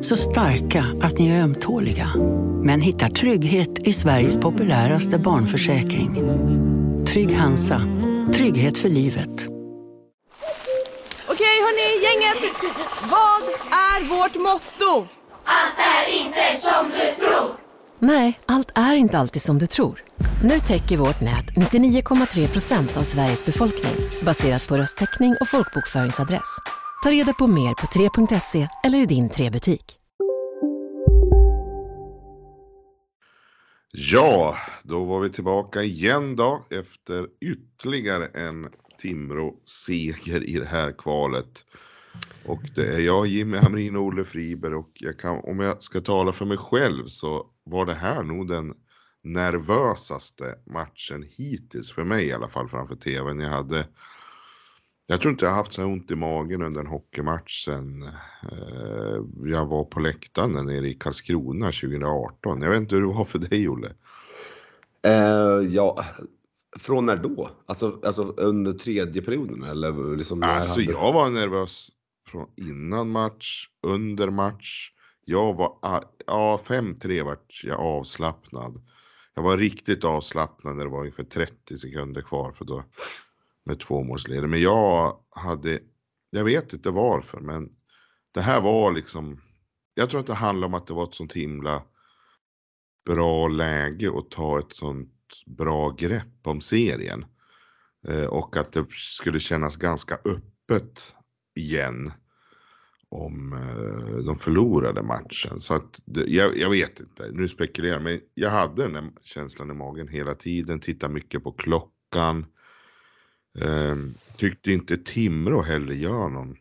Så starka att ni är ömtåliga. Men hittar trygghet i Sveriges populäraste barnförsäkring. Trygg Hansa. Trygghet för livet. Okej hörni, gänget! Vad är vårt motto? Nej, allt är inte alltid som du tror. Nu täcker vårt nät 99,3 procent av Sveriges befolkning baserat på röstteckning och folkbokföringsadress. Ta reda på mer på 3.se eller i din 3-butik. Ja, då var vi tillbaka igen då efter ytterligare en Timrå-seger i det här kvalet. Och det är jag, Jimmy Hamrin och Olle Friberg och jag kan, om jag ska tala för mig själv så var det här nog den nervösaste matchen hittills, för mig i alla fall framför tvn. Jag hade jag tror inte jag haft så ont i magen under en hockeymatch sen eh, jag var på läktaren nere i Karlskrona 2018. Jag vet inte hur det var för dig Olle? Eh, ja, från när då? Alltså, alltså under tredje perioden eller? Liksom Alltså hade- jag var nervös från innan match, under match. Jag var, a- ja 5-3 vart jag avslappnad. Jag var riktigt avslappnad när det var ungefär 30 sekunder kvar för då med tvåmålsledare. Men jag hade, jag vet inte varför, men det här var liksom, jag tror att det handlar om att det var ett sånt himla bra läge att ta ett sånt bra grepp om serien. Eh, och att det skulle kännas ganska öppet igen om eh, de förlorade matchen. Så att det, jag, jag vet inte, nu spekulerar jag, men jag hade den känslan i magen hela tiden, tittade mycket på klockan. Ehm, tyckte inte Timrå heller gör någon.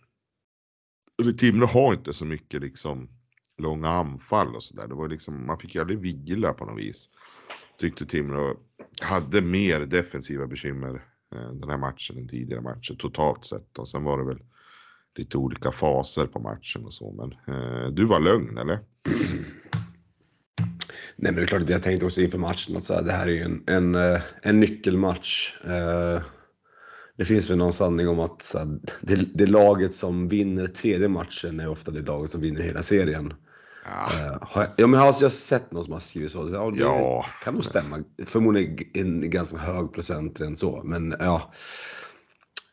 Eller Timrå har inte så mycket liksom långa anfall och sådär. Det var liksom, man fick ju aldrig vila på något vis. Tyckte Timrå hade mer defensiva bekymmer eh, den här matchen än tidigare matcher totalt sett. Och sen var det väl lite olika faser på matchen och så. Men eh, du var lögn eller? Nej men det är klart att jag tänkte också inför matchen att så här, det här är ju en, en, eh, en nyckelmatch. Eh, det finns väl någon sanning om att här, det, det laget som vinner tredje matchen är ofta det laget som vinner hela serien. Ja, har jag, ja men har jag sett någon som har skrivit så? Ja, det Ja. kan nog stämma. Förmodligen en ganska hög procent än så. Men ja,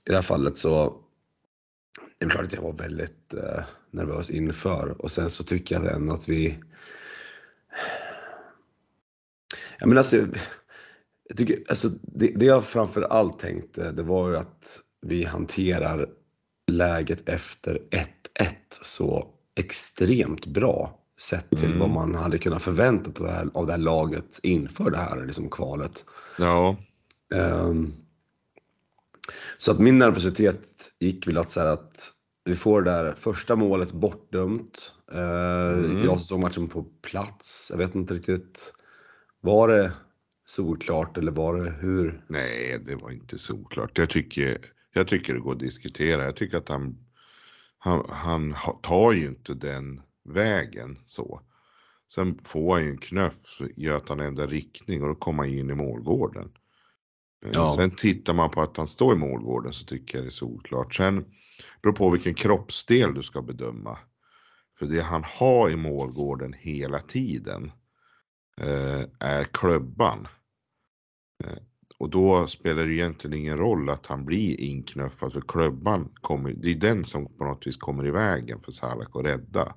i det här fallet så det är klart att jag var väldigt eh, nervös inför. Och sen så tycker jag ändå att vi... Ja, men alltså, jag tycker, alltså, det, det jag framför allt tänkte det var ju att vi hanterar läget efter 1-1 så extremt bra sett till Mm. vad man hade kunnat förvänta sig av av det här laget inför det här liksom, kvalet. ja, Ehm, så att min nervositet gick väl att säga att vi får det där första målet bortdömt. Uh, Mm. Jag såg matchen på plats, jag vet inte riktigt. Var det solklart eller var det hur? nej det var inte såklart. Jag tycker, jag tycker det går att diskutera. Jag tycker att han, han, han ha- tar ju inte den vägen så. Sen får han ju en knuff gör att han ändrar riktning och då kommer han in i målgården. Eh, Ja. Sen tittar man på att han står i målgården så tycker jag det är solklart. Sen beror på vilken kroppsdel du ska bedöma. För det han har i målgården hela tiden Eh, är klubban. Eh, och då spelar det egentligen ingen roll att han blir inknuffad för klubban kommer, det är den som på något vis kommer i vägen för Salak att rädda.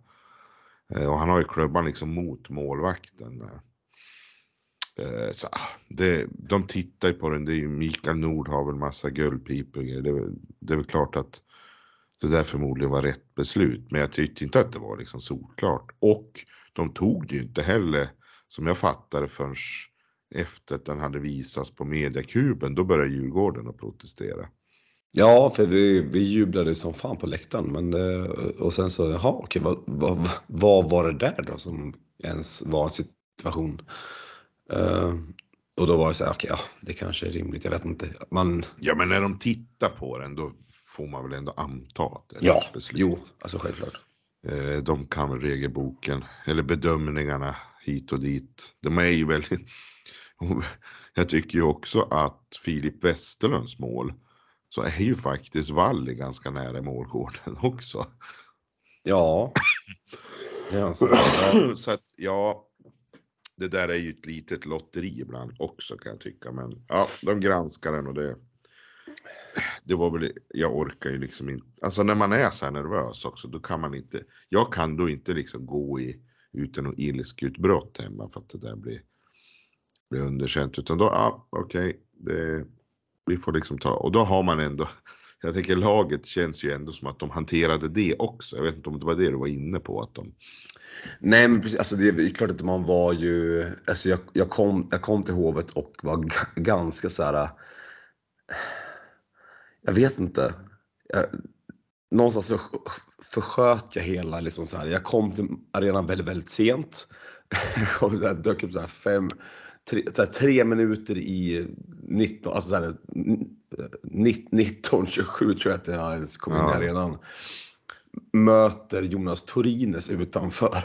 Eh, och han har ju klubban liksom mot målvakten där. Eh, så, ah, det, de tittar ju på den, det är ju Mikael Nord har väl massa guldpipor det, det är väl klart att det där förmodligen var rätt beslut. Men jag tyckte inte att det var liksom solklart. Och de tog det ju inte heller, som jag fattade, förrän efter att den hade visats på mediakuben. Då började Djurgården att protestera. Ja, för vi, vi jublade som fan på läktaren. Men, eh, och sen så, jaha, okej, vad, vad, vad var det där då som ens var en situation? Eh, och då var det så här, okej, ja, det kanske är rimligt, jag vet inte. Man, Ja, men när de tittar på den då får man väl ändå anta att det är ja, beslut. jo, alltså självklart. Eh, De kan väl regelboken, eller bedömningarna hit och dit. De är ju väldigt... Jag tycker ju också att Filip Westerlunds mål så är ju faktiskt Valli ganska nära målgården också. Ja. så, så att ja, det där är ju ett litet lotteri ibland också kan jag tycka. Men ja, de granskar den och det. Det var väl, jag orkar ju liksom inte. Alltså när man är så här nervös också, då kan man inte. Jag kan då inte liksom gå i utan något ilskutbrott hemma för att det där blir, blir underkänt. Utan då, ja okej, okay, vi får liksom ta. Och då har man ändå, jag tänker laget känns ju ändå som att de hanterade det också. Jag vet inte om det var det du var inne på. Att de, Nej men precis, alltså det är klart att man var ju, alltså jag, jag, kom, jag kom till Hovet och var ganska så här. Jag vet inte. Jag, någonstans så försköt jag hela liksom så här. Jag kom till arenan väldigt, väldigt sent. Jag där, dök upp så här fem, tre, så här, tre minuter i 19, alltså så här, 19, 27 tror jag att jag ens kom in i Ja. arenan möter Jonas Torines utanför.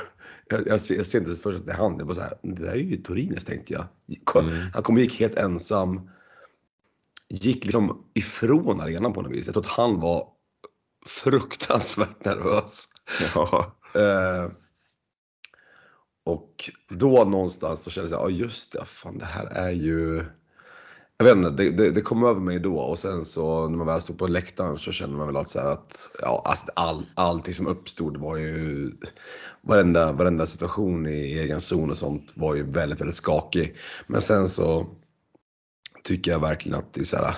Jag, jag, ser, jag ser inte ens först att det är han. Jag bara så här, det där är ju Torines tänkte jag. Mm. Han kom och gick helt ensam. Gick liksom ifrån arenan på något vis. Jag tror att han var fruktansvärt nervös. ja, Eh, och då någonstans så kände jag, ja just det, fan det här är ju... Jag vet inte, det, det, det kom över mig då och sen så när man väl stod på läktaren så kände man väl att, så här att ja, alltså all, allting som uppstod var ju... Varenda, varenda situation i egen zon och sånt var ju väldigt, väldigt skakig. Men sen så tycker jag verkligen att det är så här...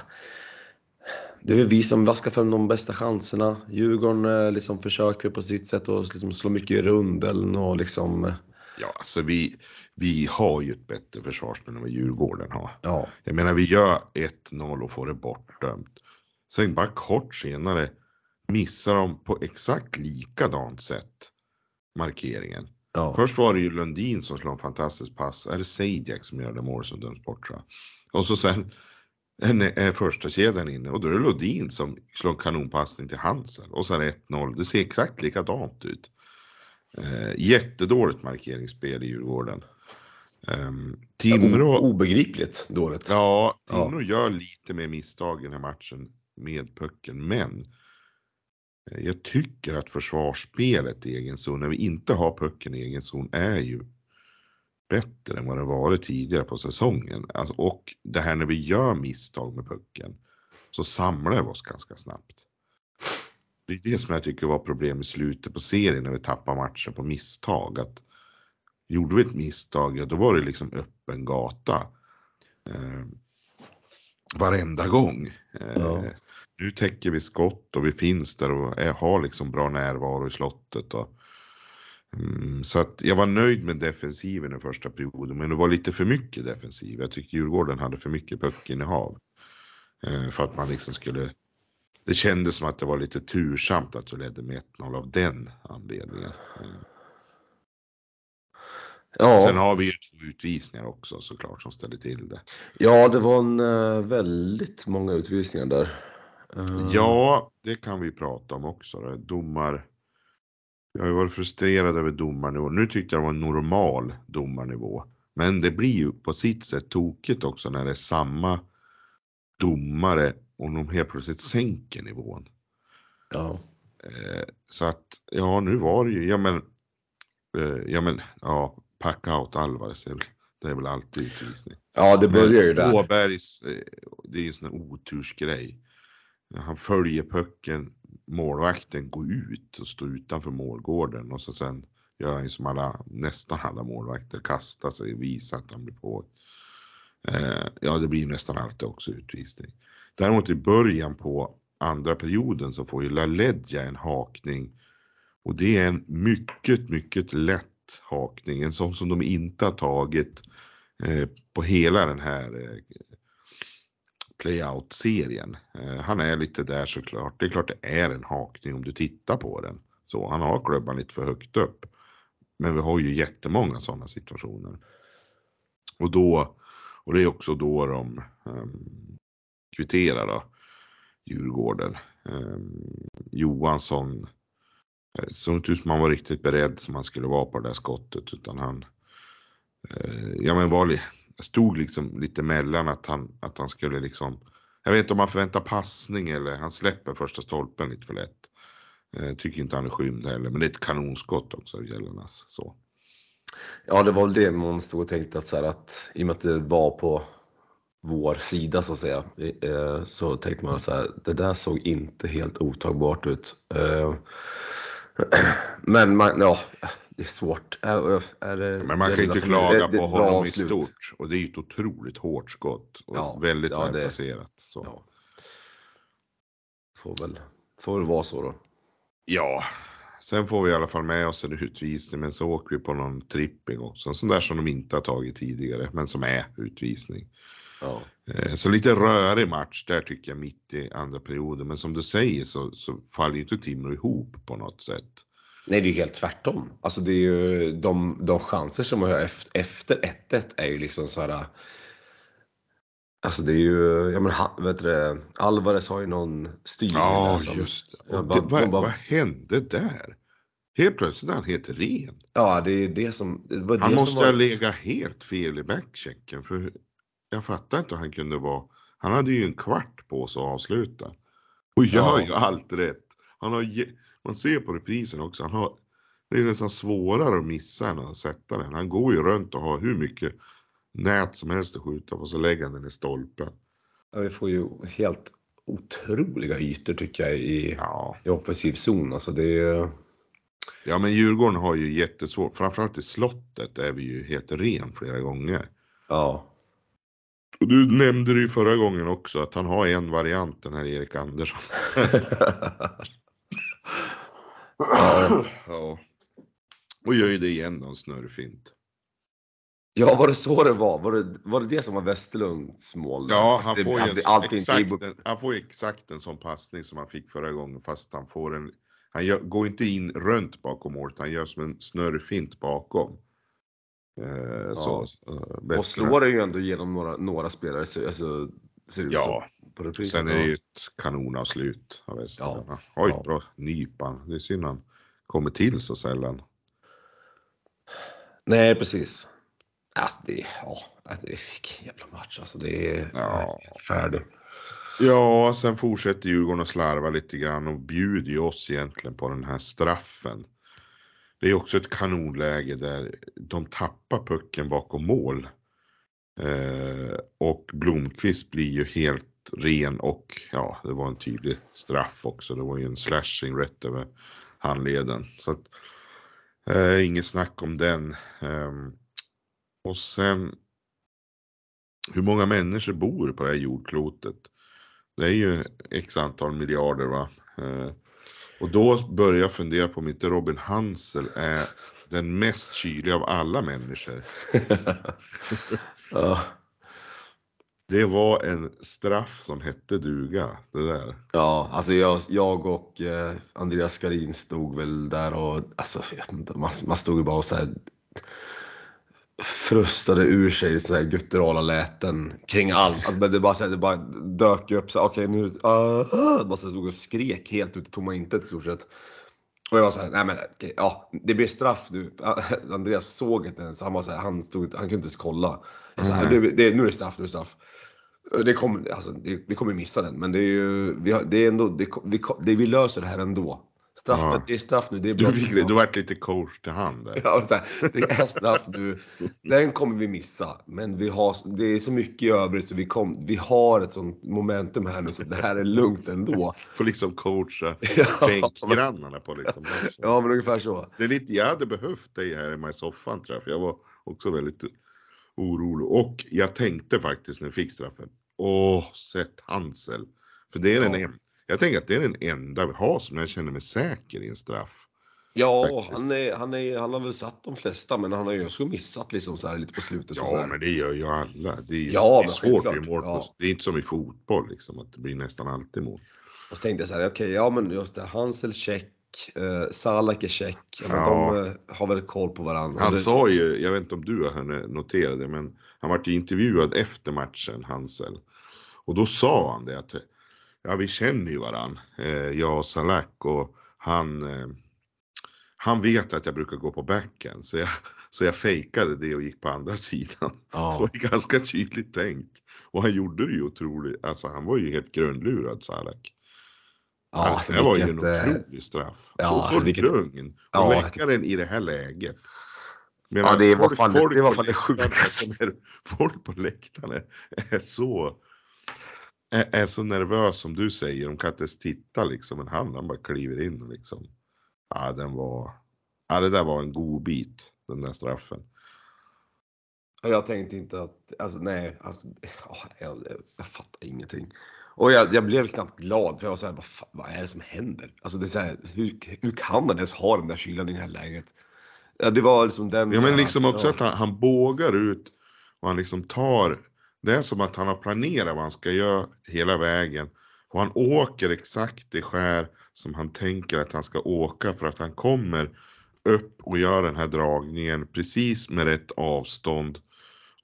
Det är väl vi som vaskar fram de bästa chanserna. Djurgården eh, liksom försöker på sitt sätt att liksom slå mycket i rundeln och liksom... eh, ja alltså vi, vi har ju ett bättre försvarsspel än vad Djurgården har. Ja, Jag menar vi gör 1-0 och får det bortdömt. Sen bara kort senare missar de på exakt likadant sätt markeringen. ja. Först var det ju Lundin som slår en fantastisk pass. Är det Sejdiak som gör det mål som döms bort. Och så sen är, är första kedjan inne och då är det Lundin som slår en kanonpassning till Hansen. Och det 1-0. Det ser exakt likadant ut. Eh, jättedåligt markeringsspel i Djurgården. Um, Timrå... Obegripligt dåligt. Ja, Ja. Timrå gör lite mer misstag i den här matchen med pucken, men eh, jag tycker att försvarsspelet i egen zon, när vi inte har pucken i egen zon, är ju bättre än vad det varit tidigare på säsongen. Alltså, och det här när vi gör misstag med pucken så samlar vi oss ganska snabbt. Det är det som jag tycker var problem i slutet på serien när vi tappar matcher på misstag. Att gjorde vi ett misstag, ja då var det liksom öppen gata. Eh, varenda gång. Eh, Ja. Nu täcker vi skott och vi finns där och är, har liksom bra närvaro i slottet. Och, mm, så att jag var nöjd med defensiven i första perioden, men det var lite för mycket defensiv. Jag tyckte Djurgården hade för mycket puckinnehav. Eh, för att man liksom skulle... Det kändes som att det var lite tursamt att vi ledde med 1-0 av den anledningen. Eh, Ja, Sen har vi ju två utvisningar också såklart som ställer till det. ja det var en eh, väldigt många utvisningar där. Ja, det kan vi prata om också. Domar. Jag har ju varit frustrerad över domarnivån. Nu tyckte jag det var en normal domarnivå. Men det blir ju på sitt sätt tokigt också när det är samma domare och de helt plötsligt sänker nivån. ja. Eh, så att, ja nu var det ju, ja men, eh, ja men, ja, pack out Alvarez, det är väl, alltid utvisning. ja, det börjar ju där. Åbergs, eh, det är ju en sån här otursgrej. Han följer pucken, målvakten gå ut och stå utanför målgården och så sen gör han ju som alla, nästan alla målvakter, kastar sig och visar att han blir på. Eh, ja, det blir nästan alltid också utvisning. Däremot i början på andra perioden så får ju LaLeggia en hakning och det är en mycket, mycket lätt hakning, en sån som de inte har tagit eh, på hela den här eh, playout-serien. Eh, han är lite där såklart. Det är klart det är en hakning om du tittar på den. Så han har klubban lite för högt upp. Men vi har ju jättemånga sådana situationer. Och då Och det är också då de um, kvitterar då, Djurgården. Um, Johansson eh, såg inte ut som han var riktigt beredd som han skulle vara på det där skottet utan han uh, ja men var stod liksom lite mellan att han, att han skulle liksom jag vet inte om han förväntar passning eller han släpper första stolpen lite för lätt. Eh, tycker inte han är skymd heller men det är ett kanonskott också av Gällarnas. Så. Ja, det var väl det man stod och tänkte att, så här, att i och med att det var på vår sida så att säga, eh, så tänkte man att så här, det där såg inte helt otagbart ut. Eh, men man, ja, det är svårt. Är, är det, men man kan inte klaga på honom i stort. Och det är ju ett otroligt hårt skott. Och ja, väldigt ja, välplacerat. Ja. Får, väl, får väl vara så då. Ja, Sen får vi i alla fall med oss en utvisning, men så åker vi på någon tripping också. En sån där som de inte har tagit tidigare, men som är utvisning. Ja. Eh, så lite rörig match där tycker jag mitt i andra perioden. Men som du säger så, så faller ju inte Timrå ihop på något sätt. Nej, det är ju helt tvärtom. Alltså det är ju de, de chanser som man har efter 1-1 är ju liksom så här. Alltså det är ju, ja men vet du det, Alvarez har ju någon styrning. Ja, som, just det. Bara, vad, bara, vad hände där? Helt plötsligt är han helt ren. Ja, det är det som... Det det han som måste var... ha legat helt fel i backchecken. För jag fattar inte hur han kunde vara... Han hade ju en kvart på sig att avsluta. Och gör ja. ju allt rätt. Han har, man ser på reprisen också, han har, det är nästan svårare att missa än att sätta den. Han går ju runt och har hur mycket nät som helst att skjuta på så lägger han den i stolpen. Ja, vi får ju helt otroliga ytor tycker jag i, ja. i offensiv zon. Alltså det är... Ja men Djurgården har ju jättesvårt, framförallt i slottet är vi ju helt ren flera gånger. Ja. Och du nämnde det ju förra gången också att han har en variant den här Erik Andersson. ja. ja. Och gör ju det igen då, snurrfint. Ja, var det så det var? Var det var det, det som var Westerlunds mål? Ja, han får, ju en, exakt, en, han får exakt en sån passning som han fick förra gången fast han får en han gör, går inte in runt bakom målet, han gör som en snurrfint bakom. Eh, ja. så, eh, och slår det ju ändå genom några, några spelare, så, alltså, ser ja. reprisen. Sen är det ju ett kanonavslut av Westerlund. Ja. Oj, ja. bra nypan. Det är synd han kommer till så sällan. Nej, precis. Alltså det, ja, alltså, vilken jävla match alltså. Det är ja. färdig. Ja, sen fortsätter Djurgården att slarva lite grann och bjuder ju oss egentligen på den här straffen. Det är också ett kanonläge där de tappar pucken bakom mål. Eh, och Blomqvist blir ju helt ren och ja, det var en tydlig straff också. Det var ju en slashing rätt över handleden. Så att, eh, inget snack om den. Eh, och sen hur många människor bor på det här jordklotet? Det är ju x antal miljarder va. Eh, och då börjar jag fundera på om inte Robin Hansel är den mest kyliga av alla människor. ja. Det var en straff som hette duga, det där. Ja, alltså jag, jag och eh, Andreas Skarin stod väl där och alltså, man, man stod ju bara och så här frustade ur sig så här gutturala läten kring allt. Alltså, det, bara, så här, det bara dök upp så okej okay, nu, uh, uh, bara så stod och skrek helt ut i tomma intet i stort sett. Och jag var så här, nej men okay, ja, det blir straff nu. Andreas såg inte ens, han var så här, han, stod, han kunde inte ens kolla. Så här, mm. det, det, nu är det straff, nu är det straff. Det kommer, alltså, det, vi kommer missa den, men det är ju, vi, har, det är ändå, det, vi, det, vi löser det här ändå. Straffet, ja. det är straff nu. Det är bra. Du, du vart lite coach till hand där. Ja, här, det är straff nu. Den kommer vi missa. Men vi har, det är så mycket i övrigt så vi, kom, vi har ett sånt momentum här nu så det här är lugnt ändå. Får liksom coacha bänkgrannarna på liksom. Ja, men ungefär så. Det är lite, jag hade behövt dig här hemma i soffan tror jag. För jag var också väldigt orolig. Och jag tänkte faktiskt när jag fick straffen. Åh, sätt Hansel. För det är ja. den jag tänker att det är den enda vi har som jag känner mig säker i en straff. Ja, han, är, han, är, han har väl satt de flesta, men han har ju också missat liksom så här lite på slutet. Ja, men det gör ju alla. Det är, ju ja, det är svårt i mål. Ja. Det är inte som i fotboll, liksom, att det blir nästan alltid mål. Och så tänkte jag så här, okej, okay, ja men just det, Hansel check, eh, Salak är tjeck. Ja. Ja. De eh, har väl koll på varandra. Han Det- sa ju, jag vet inte om du har hunnit notera det, men han vart ju intervjuad efter matchen, Hansel. Och då sa han det att, ja vi känner ju varann, eh, jag och Salak och han, eh, han vet att jag brukar gå på backen, så jag, så jag fejkade det och gick på andra sidan. Det ja. var ju ganska tydligt tänkt. Och han gjorde det ju otroligt, alltså han var ju helt grundlurad Salak. Ja, alltså, det var ju en otrolig straff. ja, så så vilket- lugn. Och ja, läckaren i det här läget. Men Ja, det är i alla folk- fall- det sjukaste. är- Folk på läktarna är så, är, är så nervös som du säger. De kan inte ens titta liksom. Men han, han bara kliver in och liksom. Ja, den var, ja, det där var en god bit, den där straffen. Ja, Jag tänkte inte att, alltså nej, alltså, ja, jag, jag fattar ingenting. Och jag, jag blev knappt glad för jag var så här, vad, fan, vad är det som händer? Alltså det är så här, hur, hur kan han ens ha den där kylan i det här läget? Ja, det var liksom den. Ja, men här, liksom också ja. att han, han bågar ut och han liksom tar. Det är som att han har planerat vad han ska göra hela vägen. Och han åker exakt det skär som han tänker att han ska åka för att han kommer upp och gör den här dragningen precis med rätt avstånd.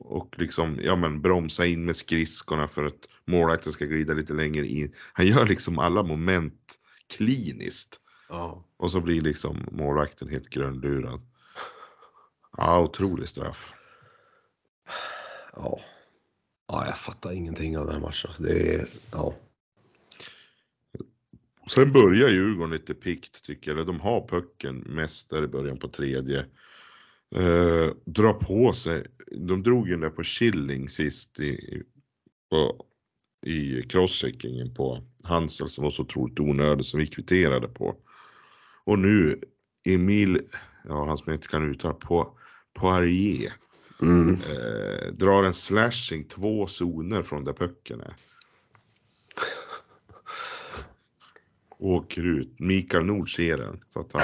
Och liksom, ja men bromsa in med skridskorna för att målvakten ska glida lite längre in. Han gör liksom alla moment kliniskt. Ja. Och så blir liksom målvakten helt grundlurad. Ja, otrolig straff. Ja. ja, jag fattar ingenting av den här matchen. Alltså, det är, ja. Sen börjar Djurgården lite pikt tycker jag. Eller de har pucken mest där i början på tredje. Eh, drar på sig. De drog ju den där på Killing sist i, i, på, i crosscheckingen på Hansel som var så otroligt onödig som vi kvitterade på. Och nu Emil, ja han som jag inte kan uttala, på Poirier. Mm. eh, drar en slashing två zoner från där pucken är. Åker ut. Mikael Nord ser den. Så att han,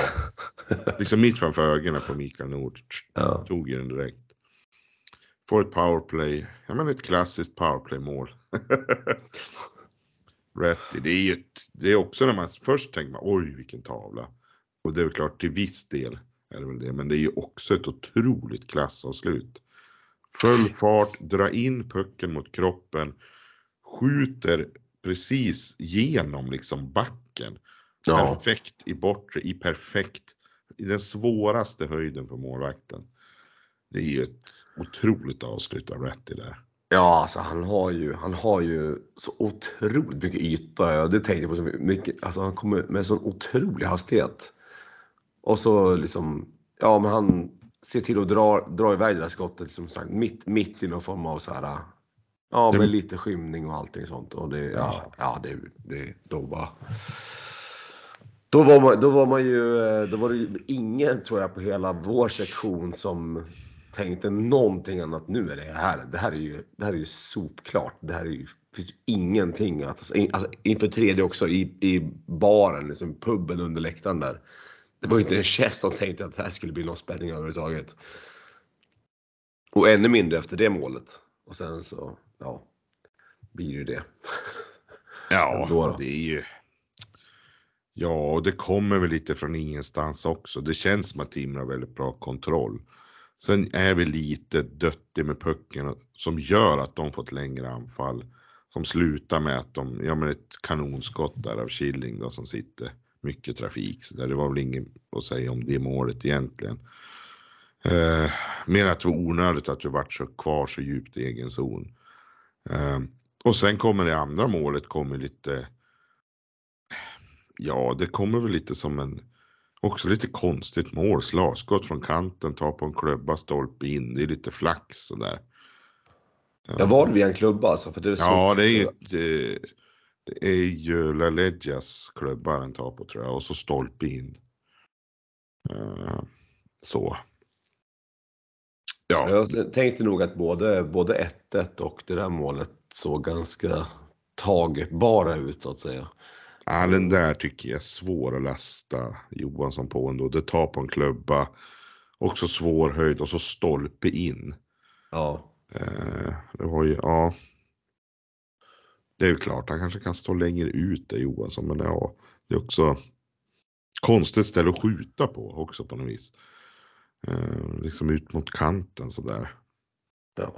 liksom mitt framför ögonen på Mikael Nord. Ja. Tog ju den direkt. Får ett powerplay. Ja men ett klassiskt powerplay-mål. Rätt. Det är ju ett, det är också när man först tänker man oj vilken tavla. Och det är väl klart till viss del är det väl det. Men det är ju också ett otroligt klassavslut. Full fart, dra in pucken mot kroppen. Skjuter precis genom liksom backen. Ja. Perfekt i bortre, i perfekt, i den svåraste höjden för målvakten. Det är ju ett otroligt avslut av Ratty där. Ja, alltså han har ju, han har ju så otroligt mycket yta. Det tänkte jag på så mycket. Alltså han kommer med sån otrolig hastighet. Och så liksom, ja men han ser till att dra, dra iväg det där skottet som sagt mitt, mitt i någon form av så här, ja Det- med lite skymning och allting sånt. Och det, ja, ja det, det, då bara. Då var, man, då var man ju, eh, då var det ju ingen tror jag på hela vår sektion som tänkte någonting annat. Nu är det här, det här är ju, det här är ju sopklart. Det här är ju, finns ju ingenting att, alltså, in- alltså, inför tredje också i, i baren, liksom puben under läktaren där. Det var ju inte en chef som tänkte att det här skulle bli någon spänning överhuvudtaget. Och ännu mindre efter det målet. Och sen så, ja, blir ju det. Ja, då. det är ju... Ja, och det kommer väl lite från ingenstans också. Det känns som att Timrå har väldigt bra kontroll. Sen är vi lite döttiga med pucken som gör att de får ett längre anfall. Som slutar med att de, ja men ett kanonskott där av Killing då som sitter mycket trafik. Så där, det var väl inget att säga om det målet egentligen. Eh, mer att det var onödigt att vi vart så kvar så djupt i egen zon. Eh, och sen kommer det andra målet kommer lite. Ja, det kommer väl lite som en också lite konstigt mål. Slagskott från kanten, tar på en klubba, stolpe in. Det är lite flax sådär. Jag var det via en klubba alltså? För det är så, Ja, det är ju ett, eh, det är ju LaLeggias klubba den tar på tror jag och så stolpe in. Eh, Så. Ja, Jag tänkte nog att både, både 1-1 och det där målet såg ganska tagbara ut så att säga. ja, den där tycker jag är svår att lasta Johansson på ändå. Det tar på en klubba. Också svår höjd och så stolpe in. Ja. Eh, Det var ju, ja. Det är ju klart, han kanske kan stå längre ut där Johansson, men ja, det är också. konstigt ställe att skjuta på också på något vis. Eh, liksom ut mot kanten sådär. Ja.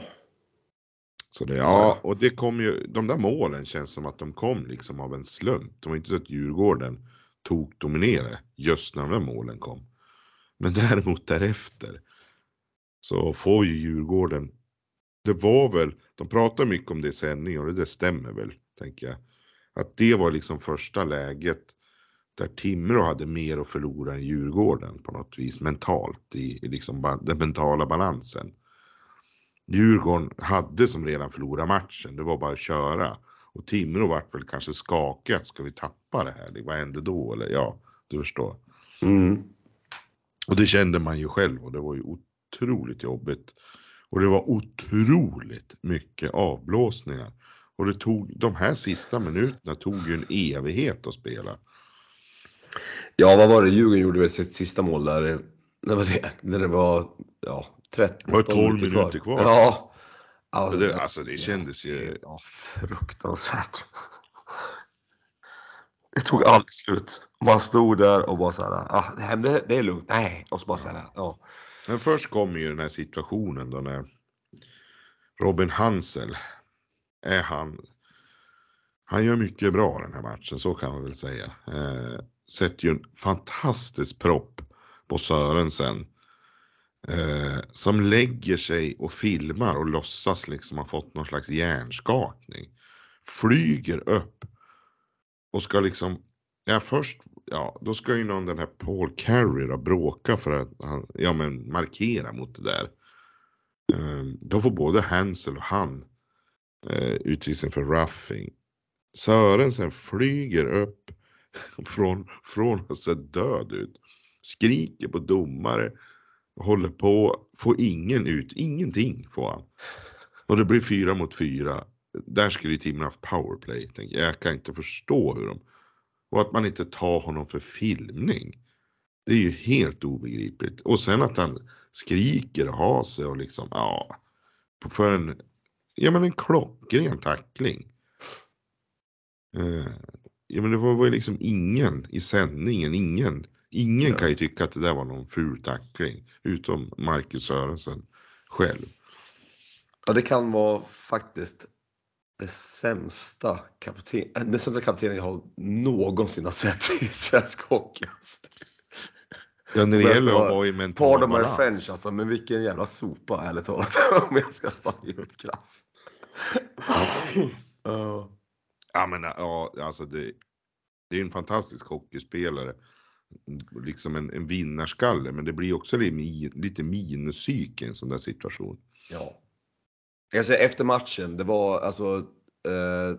Så det, ja, och det kom ju, de där målen känns som att de kom liksom av en slump. Det var inte så att Djurgården tog dominerade just när de där målen kom. Men däremot därefter så får ju Djurgården, det var väl, de pratar mycket om det i sändningen och det stämmer väl, tänker jag. Att det var liksom första läget där Timrå hade mer att förlora än Djurgården på något vis mentalt i, i liksom den mentala balansen. Djurgården hade som redan förlorat matchen, det var bara att köra. Och Timrå vart väl kanske skakigt, ska vi tappa det här? Vad hände då? Eller ja, du förstår. Mm. Och det kände man ju själv och det var ju otroligt jobbigt. Och det var otroligt mycket avblåsningar. Och det tog, de här sista minuterna tog ju en evighet att spela. Ja, vad var det? Djurgården gjorde väl sitt sista mål där. När var det? När det var ja, 13 Det var 12 minuter kvar. Ja. ja Det, alltså det kändes ju... Ja, fruktansvärt. Det tog aldrig slut. Man stod där och bara så här, ah, det, det, är lugnt, nej. Och så bara så här, ja. Men först kom ju den här situationen då när Robin Hansel, är han, han gör mycket bra den här matchen, så kan man väl säga. Sätter ju en fantastisk propp på Sörensen. Eh, som lägger sig och filmar och låtsas liksom ha fått någon slags hjärnskakning. Flyger upp och ska liksom, ja först, ja då ska ju någon den här Paul Carey då bråka för att han, ja men markera mot det där. Eh, då får både Hansel och han eh, utvisning för roughing. Sörensen flyger upp från, från att se död ut. Skriker på domare. Håller på. Får ingen ut. Ingenting får han. Och det blir fyra mot fyra. Där skulle ju teamen haft powerplay. Jag. jag kan inte förstå hur de... Och att man inte tar honom för filmning. Det är ju helt obegripligt. Och sen att han skriker och har sig och liksom, ja. För en, ja men en klockren tackling. Eh, Ja men det var, var ju liksom ingen i sändningen, ingen. Ingen Ja. kan ju tycka att det där var någon ful tackling. Utom Marcus Sörensen själv. ja, det kan vara faktiskt det sämsta kapten, äh, den sämsta kaptenen jag har någonsin har sett i svensk hockey. Ja, när det gäller att vara i mental Pardon my balans. French alltså, men vilken jävla sopa ärligt talat. Om jag ska vara helt krass. Ja. Ja men ja, alltså det, det är en fantastisk hockeyspelare. Liksom en, en vinnarskalle, men det blir också lite, minuspsyke i en sån där situation. Ja. Jag säger efter matchen, det var alltså eh,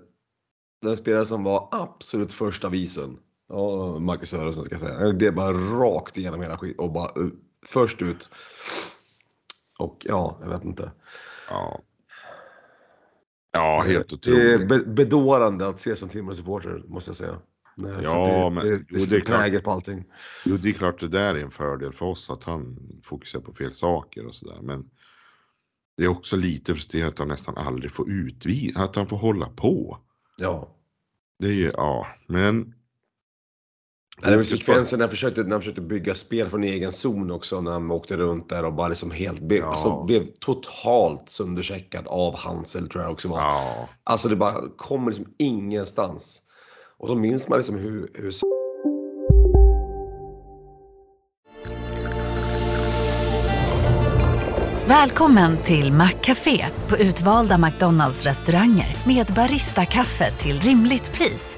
den spelare som var absolut första visen. Ja, Marcus Sörensen ska jag säga. Det är bara rakt igenom hela skit och bara uh, först ut. Och ja, jag vet inte. Ja. Ja, helt Det är otroligt. be- bedårande att se som Timrå-supporter, måste jag säga. Nej, Ja, det, men- det, jo, det, det är det klart. på allting. Jo, det är klart det där är en fördel för oss att han fokuserar på fel saker och sådär. Men det är också lite frustrerande att han nästan aldrig får utvi, att han får hålla på. Ja. Det är ju, ja, men. Det var sekvensen när han, försökte, när han försökte bygga spel från egen zon också när han åkte runt där och bara liksom helt be, Ja. alltså, blev totalt söndercheckad av Hansel tror jag också var. Ja, Alltså det bara kommer liksom ingenstans. Och då minns man liksom hur, hur Välkommen till Maccafé på utvalda McDonalds restauranger med Baristakaffe till rimligt pris.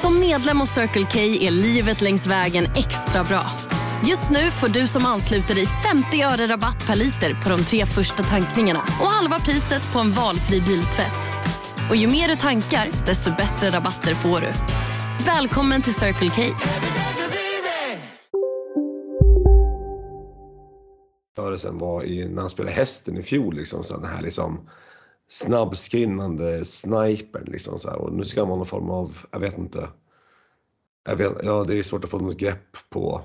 Som medlem hos Circle K är livet längs vägen extra bra. Just nu får du som ansluter dig 50 öre rabatt per liter på de tre första tankningarna och halva priset på en valfri biltvätt. Och ju mer du tankar, desto bättre rabatter får du. Välkommen till Circle K. rörelsen var i, när han spelade hästen i fjol. Liksom, så den här liksom snabbskrinnande sniper Liksom, så här. Och nu ska man ha någon form av, jag vet inte. Jag vet, ja, det är svårt att få något grepp på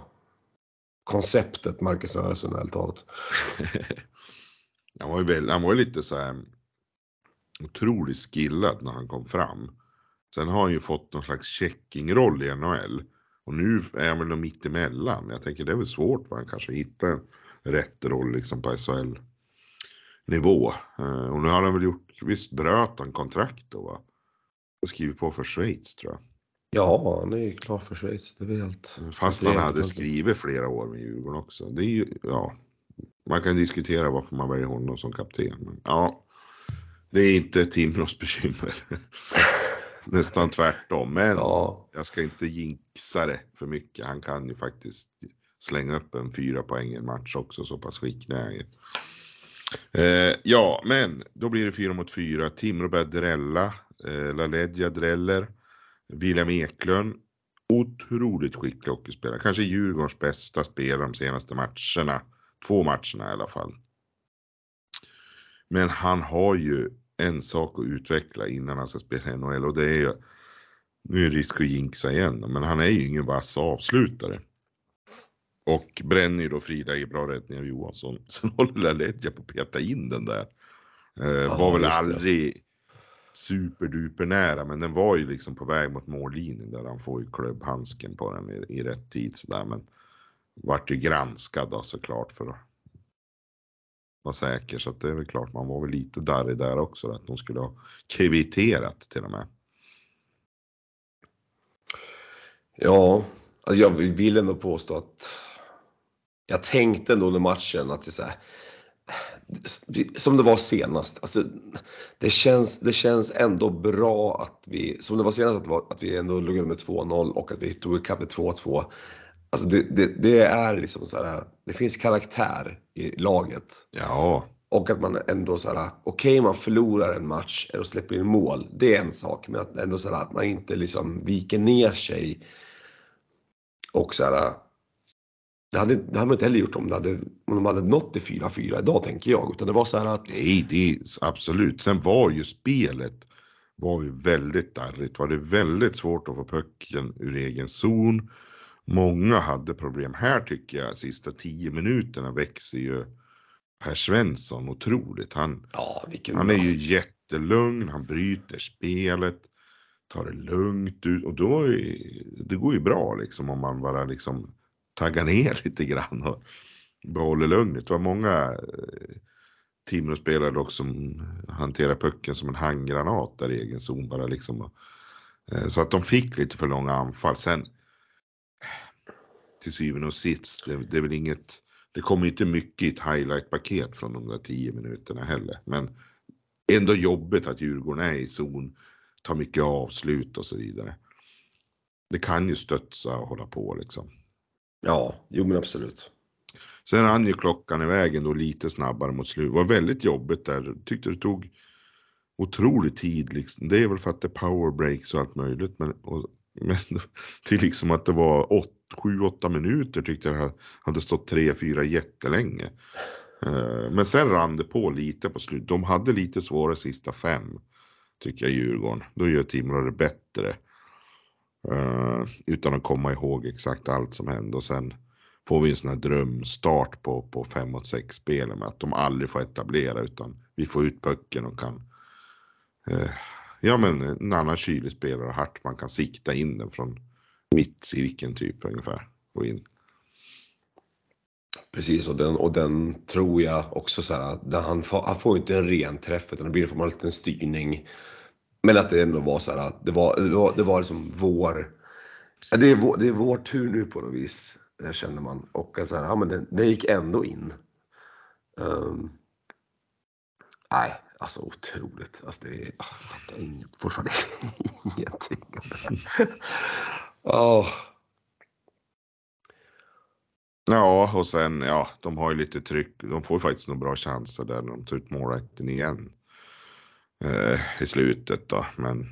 konceptet Marcus Rörelsen ärligt talat. han, var ju väl, han var ju lite så här otroligt skillad när han kom fram. Sen har han ju fått någon slags checkingroll i NHL. Och nu är han väl mitt emellan. Jag tänker det är väl svårt för han kanske hittar rätt roll liksom på SHL nivå. Eh, och nu har han väl gjort, visst bröt han kontrakt då va? Och skrivit på för Schweiz tror jag. Ja, han är ju klar för Schweiz. Det är helt... Fast han hade skrivit flera år med Djurgården också. Det är ju, ja. Man kan diskutera varför man väljer honom som kapten. Men ja, det är inte Timrås bekymmer. Nästan tvärtom. Men ja. jag ska inte jinxa det för mycket. Han kan ju faktiskt slänga upp en fyra poäng i en match också. Så pass skicklig är eh, Ja, men då blir det fyra mot fyra. Timrå börjar drälla. Eh, LaLeggia dräller. William Eklund. Otroligt skicklig hockeyspelare. Kanske Djurgårdens bästa spelare de senaste matcherna. Två matcherna i alla fall. Men han har ju en sak att utveckla innan han ska spela NHL och det är ju, nu är det risk att jinxa igen, men han är ju ingen vass avslutare. Och bränner ju då Frida i bra räddning av Johansson. Sen håller Laletja på att peta in den där. Eh, var väl aldrig superduper nära, men den var ju liksom på väg mot mållinjen där han får ju klubbhandsken på den i, i rätt tid sådär. Men vart ju granskad då såklart för att vara säker. Så att det är väl klart, man var väl lite darrig där också, att de skulle ha kvitterat till och med. Ja, alltså jag vill ändå påstå att jag tänkte ändå under matchen att det är så här, som det var senast. Alltså, det, känns, det känns ändå bra att vi, som det var senast, att, var, att vi ändå låg under med 2-0 och att vi tog ikapp med 2-2. Alltså det, det, det, är liksom så här, det finns karaktär i laget. Ja. Och att man ändå så här, okej okay, man förlorar en match och släpper in mål, det är en sak. Men att ändå så här, att man inte liksom viker ner sig. Och så här, det hade, det hade man inte heller gjort om, det hade, om de hade nått till 4-4 idag tänker jag. Utan det var så här att... Nej, det är absolut. Sen var ju spelet var ju väldigt darrigt. Var det väldigt svårt att få pucken ur egen zon. Många hade problem. Här tycker jag sista tio minuterna växer ju Per Svensson otroligt. Han, ja, han är ju jättelugn, han bryter spelet, tar det lugnt ut och då är, det går ju bra liksom om man bara liksom tagga ner lite grann och behåller lugnet. Det var många eh, Timrå-spelare dock som hanterade pucken som en handgranat där i egen zon bara liksom. Eh, så att de fick lite för långa anfall. Sen till syvende och sist, det, det är väl inget, det kommer inte mycket i ett highlight-paket från de där tio minuterna heller. Men ändå jobbigt att Djurgården är i zon, tar mycket avslut och så vidare. Det kan ju stötsa och hålla på liksom. Ja, jo men absolut. Sen rann ju klockan i vägen då lite snabbare mot slut. Det var väldigt jobbigt där. Tyckte det tog otrolig tid liksom. Det är väl för att det är power breaks och allt möjligt. Men, och, men det är liksom att det var 7-8 minuter tyckte jag hade stått 3-4 jättelänge. Eh, men sen rann det på lite på slutet. De hade lite svårare sista fem. Tycker jag Djurgården. Då gör Timrå det bättre. Eh, utan att komma ihåg exakt allt som hände och sen får vi en sån här drömstart på, på 5 och 6 spelen med att de aldrig får etablera utan vi får ut pucken och kan eh, ja men en annan kylig spelare Hartman kan sikta in den från mittcirkeln typ ungefär och in. Precis och den, och den tror jag också så här att han, får, han får inte en ren träff utan det blir en liten styrning men att det ändå var så här att det var, det var, det var liksom vår, det är vår, det är vår tur nu på något vis, eh, känner man. Och så här, ja men den, det gick ändå in. Um, nej, alltså otroligt. Alltså det är, ah, jag fattar inget, fortfarande ingenting. oh. Ja, och sen ja, de har ju lite tryck. De får ju faktiskt några bra chanser där när de tar ut målrätten igen eh, i slutet då. Men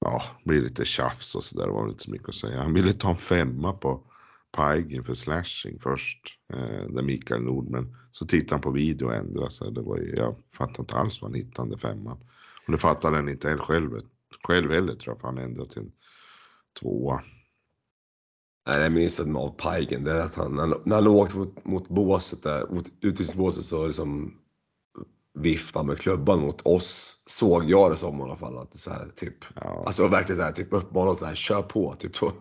ja, blir lite tjafs och så där. Det var inte så mycket att säga. Han ville ta en femma på, Pajgen för slashing först, eh, där Mikael Nordman, så tittade han på video och ändrade sig. Det var ju, jag fattar inte alls vad han hittade den femman. Och det fattade han inte heller själv, själv heller tror jag, för han ändrade till en tvåa. Nej, jag minns att med av Pajgen, det är att han, när han låg mot, mot båset där, mot utvisningsbåset så liksom vifta med klubban mot oss, såg jag det som i alla fall. Att så här, typ, ja. Alltså verkligen så här, typ uppmanade så här, kör på. Typ så.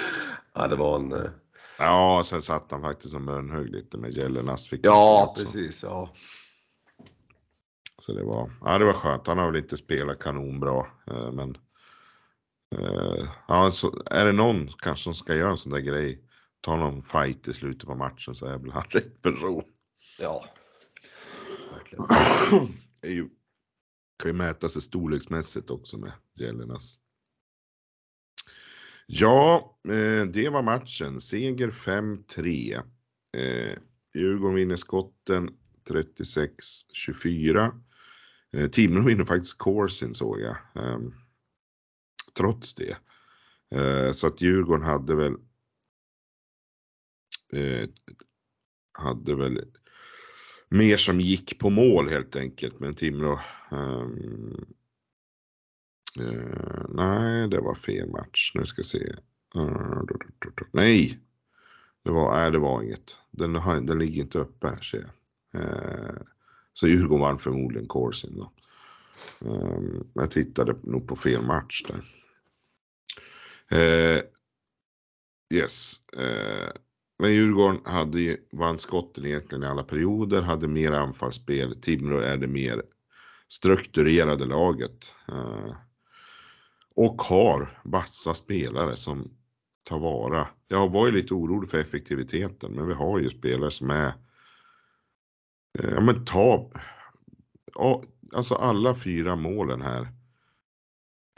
ja, det var en... Eh, ja, sen satt han faktiskt och munhögg lite med Gellernas. Ja, precis. Ja. Så det var, ja, det var skönt. Han har väl inte spelat kanonbra, eh, men uh, ja, så är det någon kanske som ska göra en sån där grej, ta någon fight i slutet på matchen så är väl han rätt person. Ja, verkligen. är ju, kan ju mäta sig storleksmässigt också med Gällernas. Ja, eh, det var matchen. Seger 5-3. Eh, Djurgården vinner skotten 36-24. Eh, Timrå vinner faktiskt Corsin såg jag. Ehm, trots det. Så att Djurgården hade väl hade väl mer som gick på mål helt enkelt. Men Timrå um, ehm, uh, eh, nej, det var fel match. Nu ska jag se. Uh, nej, det var, nej, det var inget. Den, den ligger inte uppe här ser jag. Uh, så Djurgården vann förmodligen Corsin då. Um, jag tittade nog på fel match där. Uh, yes. Men Djurgården hade ju, vann skotten egentligen i alla perioder, hade mer anfallsspel. Timrå är det mer strukturerade laget. Eh, och har vassa spelare som tar vara. Jag var ju lite orolig för effektiviteten, men vi har ju spelare som är... Ja men ta... Alltså alla fyra målen här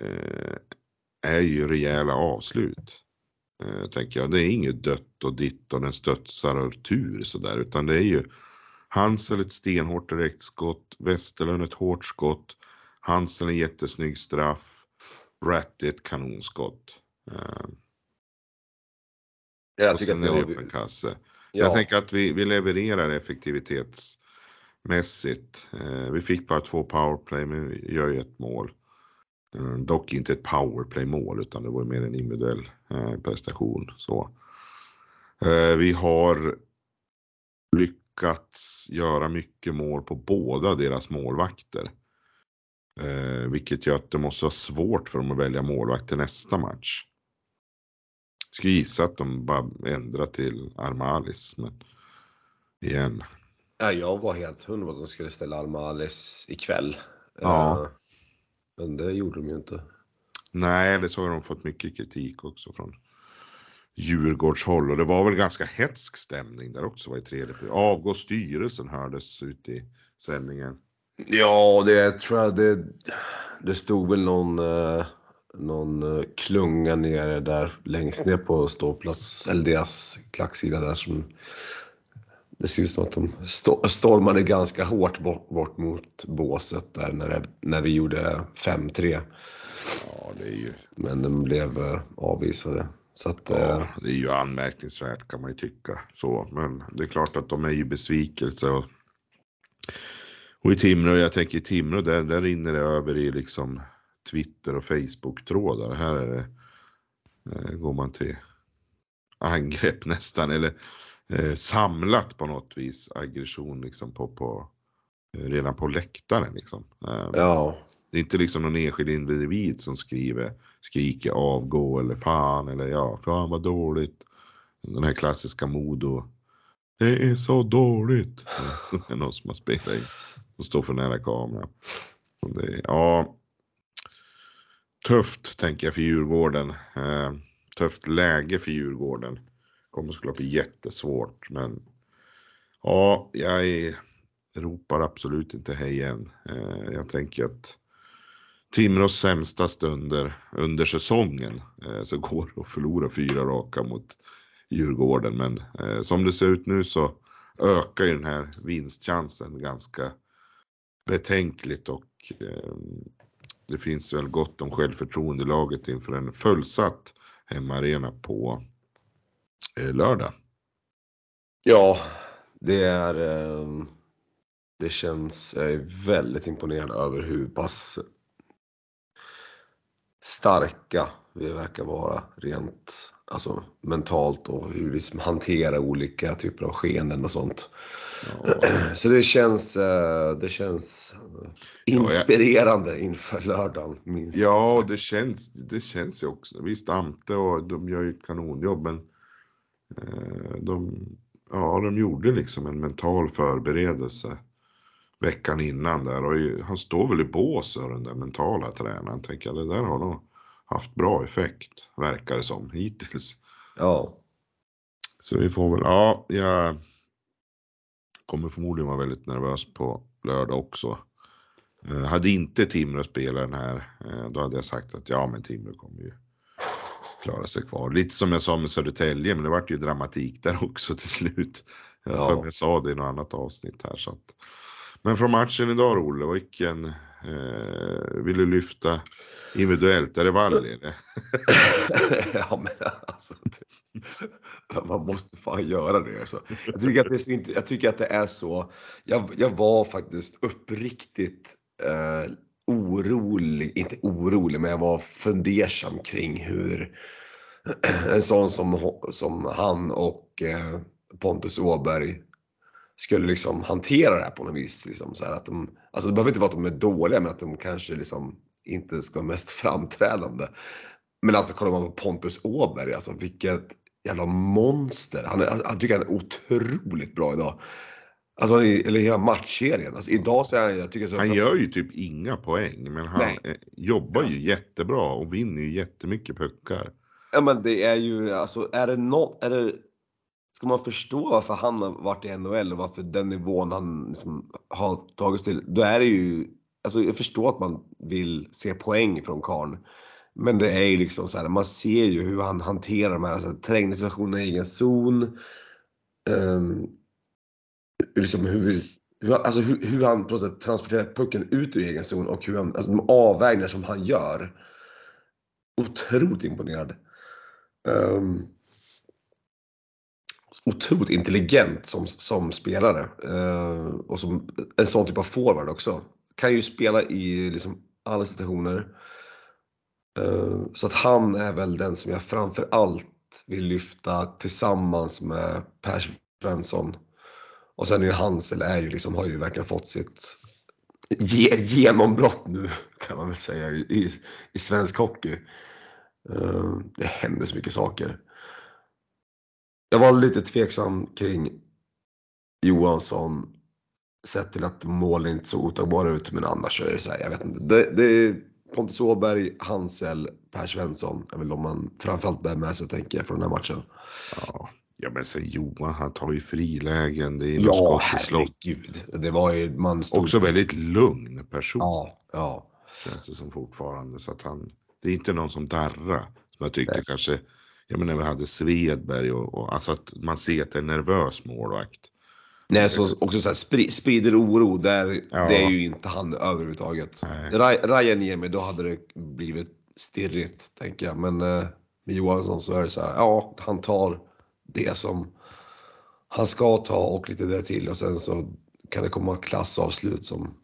eh, är ju rejäla avslut. Eh, tänker jag. Det är inget dött och ditt och den studsar och tur sådär, utan det är ju Hansel ett stenhårt direktskott, Westerlund ett hårt skott, Hansel en jättesnygg straff, Ratty ett kanonskott. Eh, jag att det är öppen kasse. Ja. Jag tänker att vi, vi levererar effektivitetsmässigt. Eh, vi fick bara två powerplay, men vi gör ju ett mål. Eh, dock inte ett powerplay-mål utan det var mer en individuell prestation. Så. Eh, vi har lyckats göra mycket mål på båda deras målvakter. Vilket gör att det måste vara svårt för dem att välja målvakt till nästa match. Jag skulle gissa att de bara ändrar till Armalis. Men igen. Ja, jag var helt hundra att de skulle ställa Armalis ikväll. Ja. Men det gjorde de ju inte. Nej, eller så har de fått mycket kritik också från Djurgårdshåll och det var väl ganska hetsk stämning där också var i tredje. Avgå styrelsen hördes ut i sändningen. Ja, det tror jag det, det stod väl någon, eh, någon eh, klunga nere där längst ner på ståplats, eller deras klacksida där som det ser ut som att de stormade ganska hårt bort, mot båset där när, det, när vi gjorde 5-3. Ja, det är ju... Men de blev uh, avvisade. Så att, ja, uh, det är ju anmärkningsvärt kan man ju tycka. Så, men det är klart att de är ju besvikelse. Och, och i Timrå, jag tänker i Timrå, där, där rinner det över i liksom Twitter och Facebook-trådar. Här är det, uh, går man till angrepp nästan. Eller eh, samlat på något vis aggression liksom på, på eh, redan på läktaren liksom. Eh, ja. Det är inte liksom någon enskild individ som skriver, skriker avgå eller fan eller ja, fan vad dåligt. Den här klassiska Modo. Det är så dåligt. Det är någon som har spelat in och står för nära kameran. Det, ja, tufft tänker jag för Djurgården. Eh, tufft läge för Djurgården kommer skulle bli jättesvårt. Men ja, jag är, ropar absolut inte hej än. Eh, jag tänker att Timrås sämsta stunder under säsongen eh, så går det att förlora fyra raka mot Djurgården. Men eh, som det ser ut nu så ökar ju den här vinstchansen ganska betänkligt och eh, det finns väl gott om självförtroende laget inför en fullsatt hemmaarena på lördag. Ja, det är... Eh, det känns jag är väldigt imponerad över hur pass starka vi verkar vara rent alltså, mentalt och hur vi hanterar olika typer av skeenden och sånt. Ja. Så det känns, eh, det känns inspirerande ja, jag... inför lördagen. Minst ja, det känns, det känns ju också. Visst, Ante och de gör ju ett kanonjobb, men eh, de, ja, de gjorde liksom en mental förberedelse veckan innan där och han står väl i bås den där mentala tränaren. Tänker jag, det där har nog haft bra effekt, verkar det som hittills. Ja. Så vi får väl, ja, jag kommer förmodligen vara väldigt nervös på lördag också. Eh, hade inte Timrå spelat den här, eh, då hade jag sagt att ja, men Timrå kommer ju klara sig kvar. Lite som jag sa med Södertälje, men det vart ju dramatik där också till slut. Ja. För jag sa det i något annat avsnitt här. Så att... Men från matchen idag, Olle, vilken eh, vill du lyfta individuellt? Är det Valli? ja, men alltså. Man måste fan göra det. Alltså. Jag, tycker att det är så, jag tycker att det är så. Jag, jag var faktiskt uppriktigt eh, orolig, inte orolig, men jag var fundersam kring hur en sån som, som han och eh, Pontus Åberg skulle liksom hantera det här på något vis. Liksom, så att de, alltså det behöver inte vara att de är dåliga, men att de kanske liksom inte ska vara mest framträdande. Men alltså kollar man på Pontus Åberg, alltså vilket jävla monster. Han är, alltså, jag tycker han är otroligt bra idag. Alltså, eller hela matchserien. Alltså, idag så är han, jag tycker så Han gör ju typ inga poäng, men han Nej. jobbar ju jättebra och vinner ju jättemycket puckar. Ja men det är ju, alltså är det något, är det, ska man förstå varför han har varit i NHL och varför den nivån han liksom har tagits till, då är det ju, alltså jag förstår att man vill se poäng från Karn. Men det är ju liksom så här, man ser ju hur han hanterar de här alltså, trängningssituationerna i egen zon. Um, liksom hur, hur, alltså hur, hur han på sätt transporterar pucken ut ur egen zon och hur han, alltså de avvägningar som han gör. Otroligt imponerad. Um, otroligt intelligent som, som spelare. Uh, och som en sån typ av forward också. Kan ju spela i liksom alla situationer. Uh, så att han är väl den som jag framför allt vill lyfta tillsammans med Per Svensson. Och sen är ju Hansel är ju liksom, har ju verkligen fått sitt ge, genombrott nu kan man väl säga i, i svensk hockey. Uh, det händer så mycket saker. Jag var lite tveksam kring Johansson sett till att målen inte såg otagbara ut men annars är det så här, jag vet inte. Det, det är Pontus Åberg, Hansel, Per Svensson är väl de man framförallt bär med sig tänker jag från den här matchen. Ja. Ja men sen Johan, han tar ju frilägen. Det är ja, herregud. Det var ju, man stod... Också väldigt lugn person. Ja, ja. Känns det som fortfarande. Så att han, det är inte någon som darrar. Som jag tyckte Nej. kanske, jag menar vi hade Svedberg och, och alltså att man ser att det är en nervös målvakt. Nej, så också så här, spri, sprider oro, där, ja. det är ju inte han överhuvudtaget. Raja Niemi, då hade det blivit stirrigt, tänker jag. Men eh, med Johansson så är det så här, ja, han tar det som han ska ta och lite där till och sen så kan det komma klassavslut som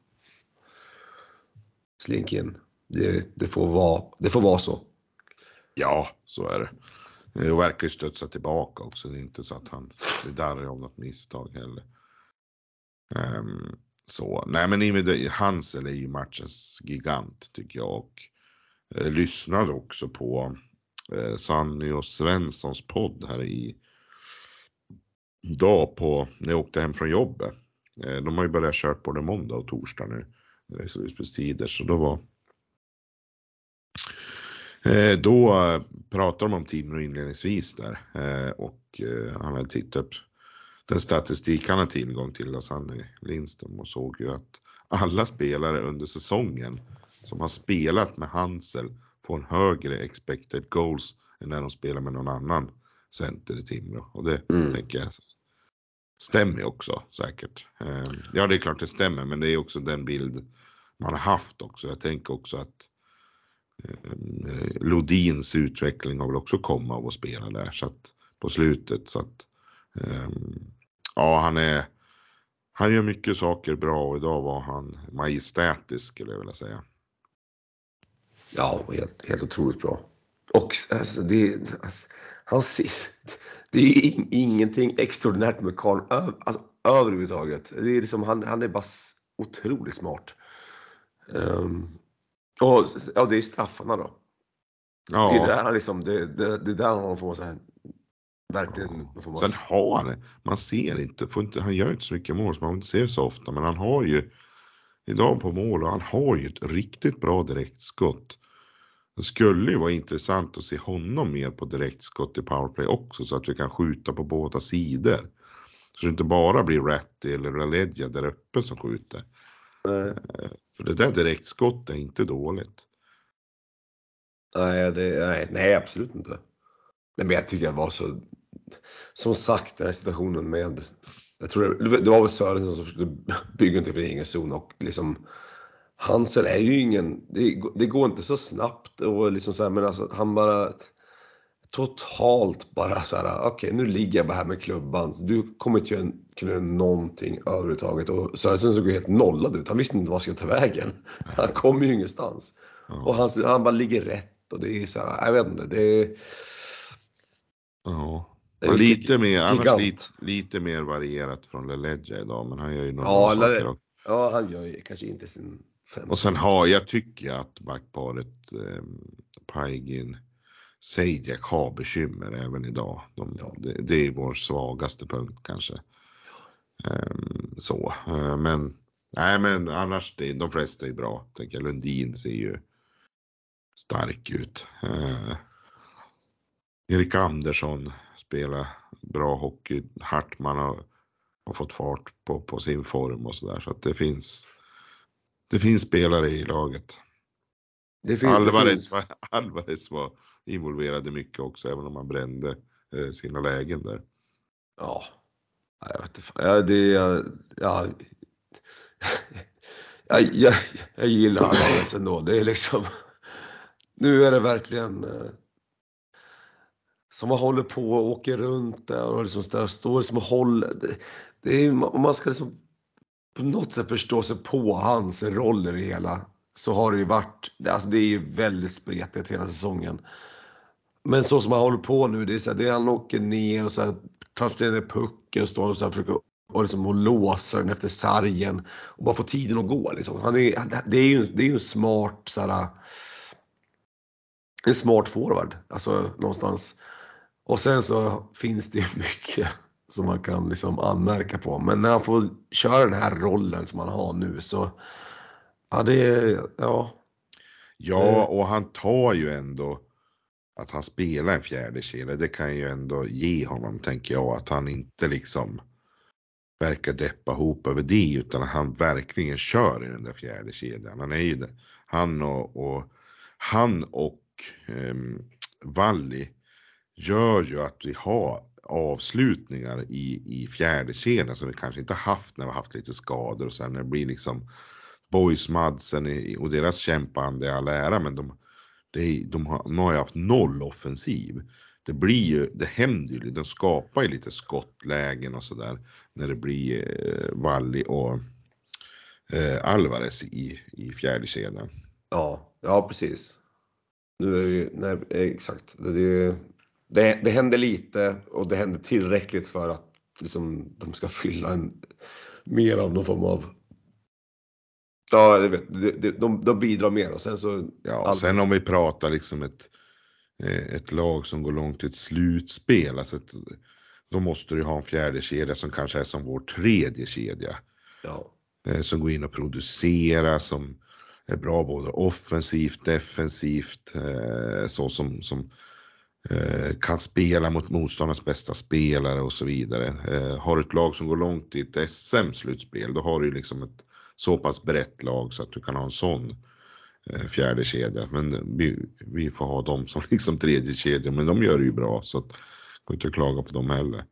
slink in. Det, det, får vara, det får vara så. Ja, så är det. Eh, det verkar ju studsa tillbaka också. Det är inte så att han är darrig av något misstag heller. Um, så, nej men Hansel är ju matchens gigant tycker jag och eh, lyssnade också på eh, Sanny och Svenssons podd här i dag på, när jag åkte hem från jobbet. Eh, de har ju börjat köra både måndag och torsdag nu. Det är så då var eh, då pratade de om tiden inledningsvis där eh, och han hade tittat upp den statistik han har tillgång till, Sanny Lindström, och såg ju att alla spelare under säsongen som har spelat med Hansel får en högre expected goals än när de spelar med någon annan center i Timrå. Och det mm. tänker jag stämmer också säkert. Ehm, ja, det är klart det stämmer, men det är också den bild man har haft också. Jag tänker också att ehm, Lodins utveckling har väl också kommit av att spela där. Så att på slutet. Så att, ehm, ja, han är, han gör mycket saker bra och idag var han majestätisk skulle jag vilja säga. Ja, helt, helt otroligt bra. Och alltså, det, alltså, han ser, det är in, ingenting extraordinärt med Karl alltså, överhuvudtaget. Det är liksom, han, han är bara otroligt smart. Um, och ja, det är straffarna då. Ja. Det är där han liksom, det, det, det är där han får så här, verkligen. Får man... Sen har man ser inte, får inte, han gör inte så mycket mål som man inte ser så ofta, men han har ju idag på mål och han har ju ett riktigt bra direktskott. Det skulle ju vara intressant att se honom mer på direktskott i powerplay också så att vi kan skjuta på båda sidor. Så det inte bara blir Ratty eller Laledja där uppe som skjuter. Nej. För det där direktskott är inte dåligt. Nej, det, nej, nej, absolut inte. Nej, men jag tycker det var så... Som sagt, den här situationen med... Jag tror det, det var väl Sörensen som försökte bygga till för egen zon och liksom... Hansel är ju ingen... Det, det, går inte så snabbt och liksom så här, men alltså han bara... Totalt bara så här, okej okay, nu ligger jag bara här med klubban. Du kommer inte kunna göra någonting överhuvudtaget. Och Sörensen såg ju helt nollad ut. Han visste inte vad han skulle ta vägen. Han kom ju ingenstans. Och han, han bara ligger rätt och det är så här, jag vet inte, det är... Ja. Och lite mer, annars lite, lite mer varierat från LeLedja idag, men han gör ju några ja, saker också. Ja, han gör ju kanske inte sin fem. Och sen har jag tycker att backparet eh, Paigin Seidjak har bekymmer även idag. De, ja. det, det, är vår svagaste punkt kanske. Um, så, uh, men nej, men annars det, de flesta är bra. Tänker Lundin ser ju stark ut. Eh, Erik Andersson spelar bra hockey. Hartman har, har fått fart på, på sin form och sådär. Så att det finns, det finns spelare i laget. Det finns, Alvarez, det Alvarez var involverad mycket också, även om han brände eh, sina lägen där. Ja, jag vet inte. Ja, det, ja, ja, jag, jag, jag gillar Alvarez ändå. Det är liksom nu är det verkligen eh, som man håller på och åker runt där och liksom står och håller. Det, det är, man ska liksom på något sätt förstå sig på hans roll i det hela så har det ju varit, alltså det är ju väldigt spretigt hela säsongen. Men så som han håller på nu, det är så här, det är han åker ner och så här, tar ner pucken och står och så här, försöker och, liksom, och låsa den efter sargen och bara få tiden att gå. Liksom. Han är, det är ju det är ju en smart så här, en smart forward, alltså någonstans. Och sen så finns det ju mycket som man kan liksom anmärka på. Men när han får köra den här rollen som han har nu så, ja det, ja. Ja, och han tar ju ändå att han spelar en fjärde kedja, det kan ju ändå ge honom, tänker jag, att han inte liksom verkar deppa ihop över det, utan han verkligen kör i den där fjärde kedjan. Han är ju det. Han och, och han och eh, Valli gör ju att vi har avslutningar i, i fjärde kedjan som vi kanske inte haft när vi haft lite skador och sen när det blir liksom Boys Madsen och deras kämpande i all ära men de, de, de, har, de har ju haft noll offensiv. Det blir ju, det händer ju, de skapar ju lite skottlägen och sådär när det blir eh, Valli och eh, Alvarez i, i fjärde kedjan. Ja, ja precis. Nu är det, nej, eh, exakt. Det, är, det, det händer lite och det händer tillräckligt för att liksom, de ska fylla en, mer av någon form av Ja, jag vet, de, de, de bidrar mer och sen så... Ja, sen om vi pratar liksom ett, eh, ett lag som går långt i ett slutspel, alltså ett, då måste du ha en fjärde kedja som kanske är som vår tredje kedja. Ja. Eh, som går in och producerar, som är bra både offensivt, defensivt, eh, så som, som Eh, kan spela mot motståndarnas bästa spelare och så vidare. Eh, har du ett lag som går långt i ett SM-slutspel, då har du liksom ett så pass brett lag så att du kan ha en sån eh, fjärde kedja. Men vi, vi får ha dem som liksom tredje kedja, men de gör det ju bra så att går inte att klaga på dem heller.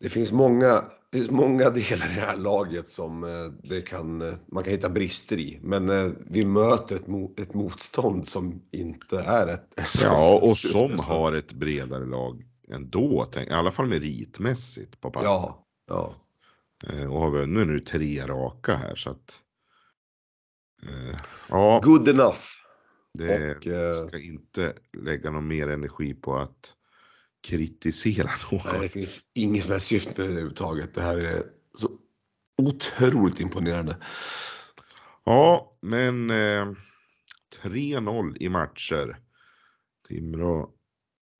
Det finns många det finns många delar i det här laget som eh, det kan, eh, man kan hitta brister i. Men eh, vi möter ett, mo ett motstånd som inte är ett... Ja, och som har ett bredare lag ändå, tänk, i alla fall meritmässigt på pappret. Ja, ja. Och har vunnit nu tre raka här så att. Ja, Good enough. det och, ska inte lägga någon mer energi på att kritisera någon. Nej, det finns inget som helst syfte med det överhuvudtaget. Det här är så otroligt imponerande. Ja, men eh, 3-0 i matcher. Timrå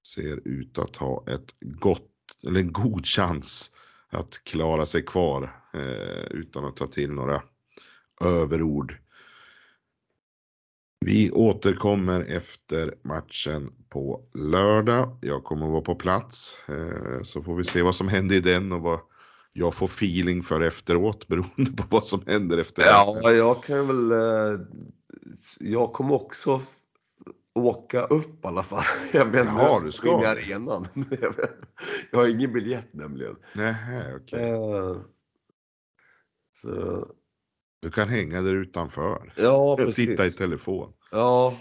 ser ut att ha ett gott, eller en god chans att klara sig kvar eh, utan att ta till några överord. Vi återkommer efter matchen på lördag. Jag kommer att vara på plats eh, så får vi se vad som händer i den och vad jag får feeling för efteråt beroende på vad som händer efter Ja, jag kan väl... eh, Jag kommer också åka upp i alla fall. Jag inte Jaha, du ska arenan. Jag har ingen biljett nämligen. Nähä, okej. Eh, Så, Du kan hänga där utanför. ja, precis. titta i telefon. Ja.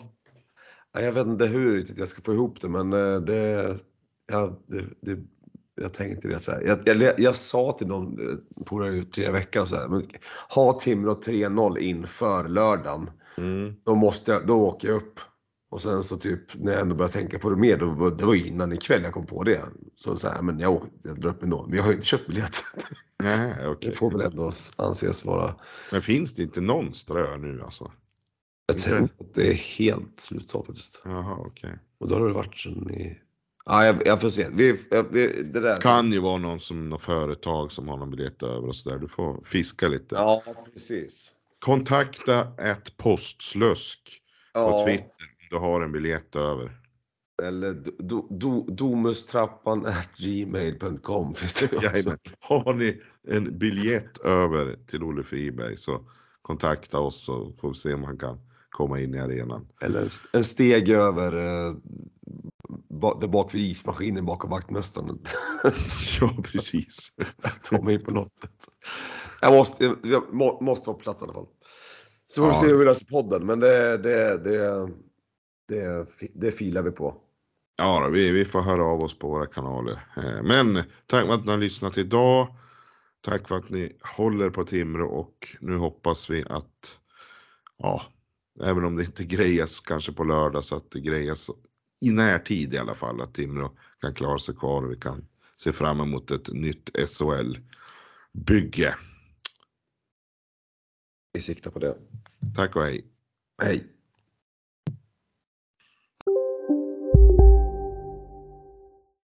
Ja, Jag vet inte hur jag ska få ihop det, men eh, det... Ja, det, det jag tänkte det så här. Jag, jag, jag sa till någon eh, på det tre veckan så här. Men, ha Timrå 3-0 inför lördagen. Mm. Då måste jag, då åker jag upp. Och sen så typ när jag ändå började tänka på det mer, då, var- det var innan ikväll jag kom på det. Så så här, men jag, jag drar upp ändå. Men jag har ju inte köpt biljett. Nähä, okej. Det får väl ändå anses vara... Men finns det inte någon strö nu alltså? Jag tror att det är helt slutsålt faktiskt. Jaha, okej. Och då har det varit sen i... Ja, jag, jag får se. Vi, jag, vi, det där. Kan ju vara någon som något företag som har någon biljett över och sådär. Du får fiska lite. Ja, precis. Kontakta ett postslusk på Ja, Twitter om du har en biljett över. eller do, do, domustrappan at gmail.com finns det ju också. Jajamän. Har ni en biljett över till Olle Friberg så kontakta oss så får vi se om han kan komma in i arenan. Eller en, st- en steg över eh, där bak vid ismaskinen bakom vaktmästaren. ja, precis. Ta mig på något sätt. Jag måste, jag må, måste vara på plats i alla fall. Så får vi Ja. se hur vi löser podden, men det, det, det, det, det filar vi på. Ja, då, vi, vi får höra av oss på våra kanaler. Eh, Men tack för att ni har lyssnat idag. Tack för att ni håller på Timrå och nu hoppas vi att, ja, även om det inte grejas kanske på lördag så att det grejas i närtid i alla fall, att Timrå kan klara sig kvar och vi kan se fram emot ett nytt SHL-bygge. Vi siktar på det. Tack och hej. Hej.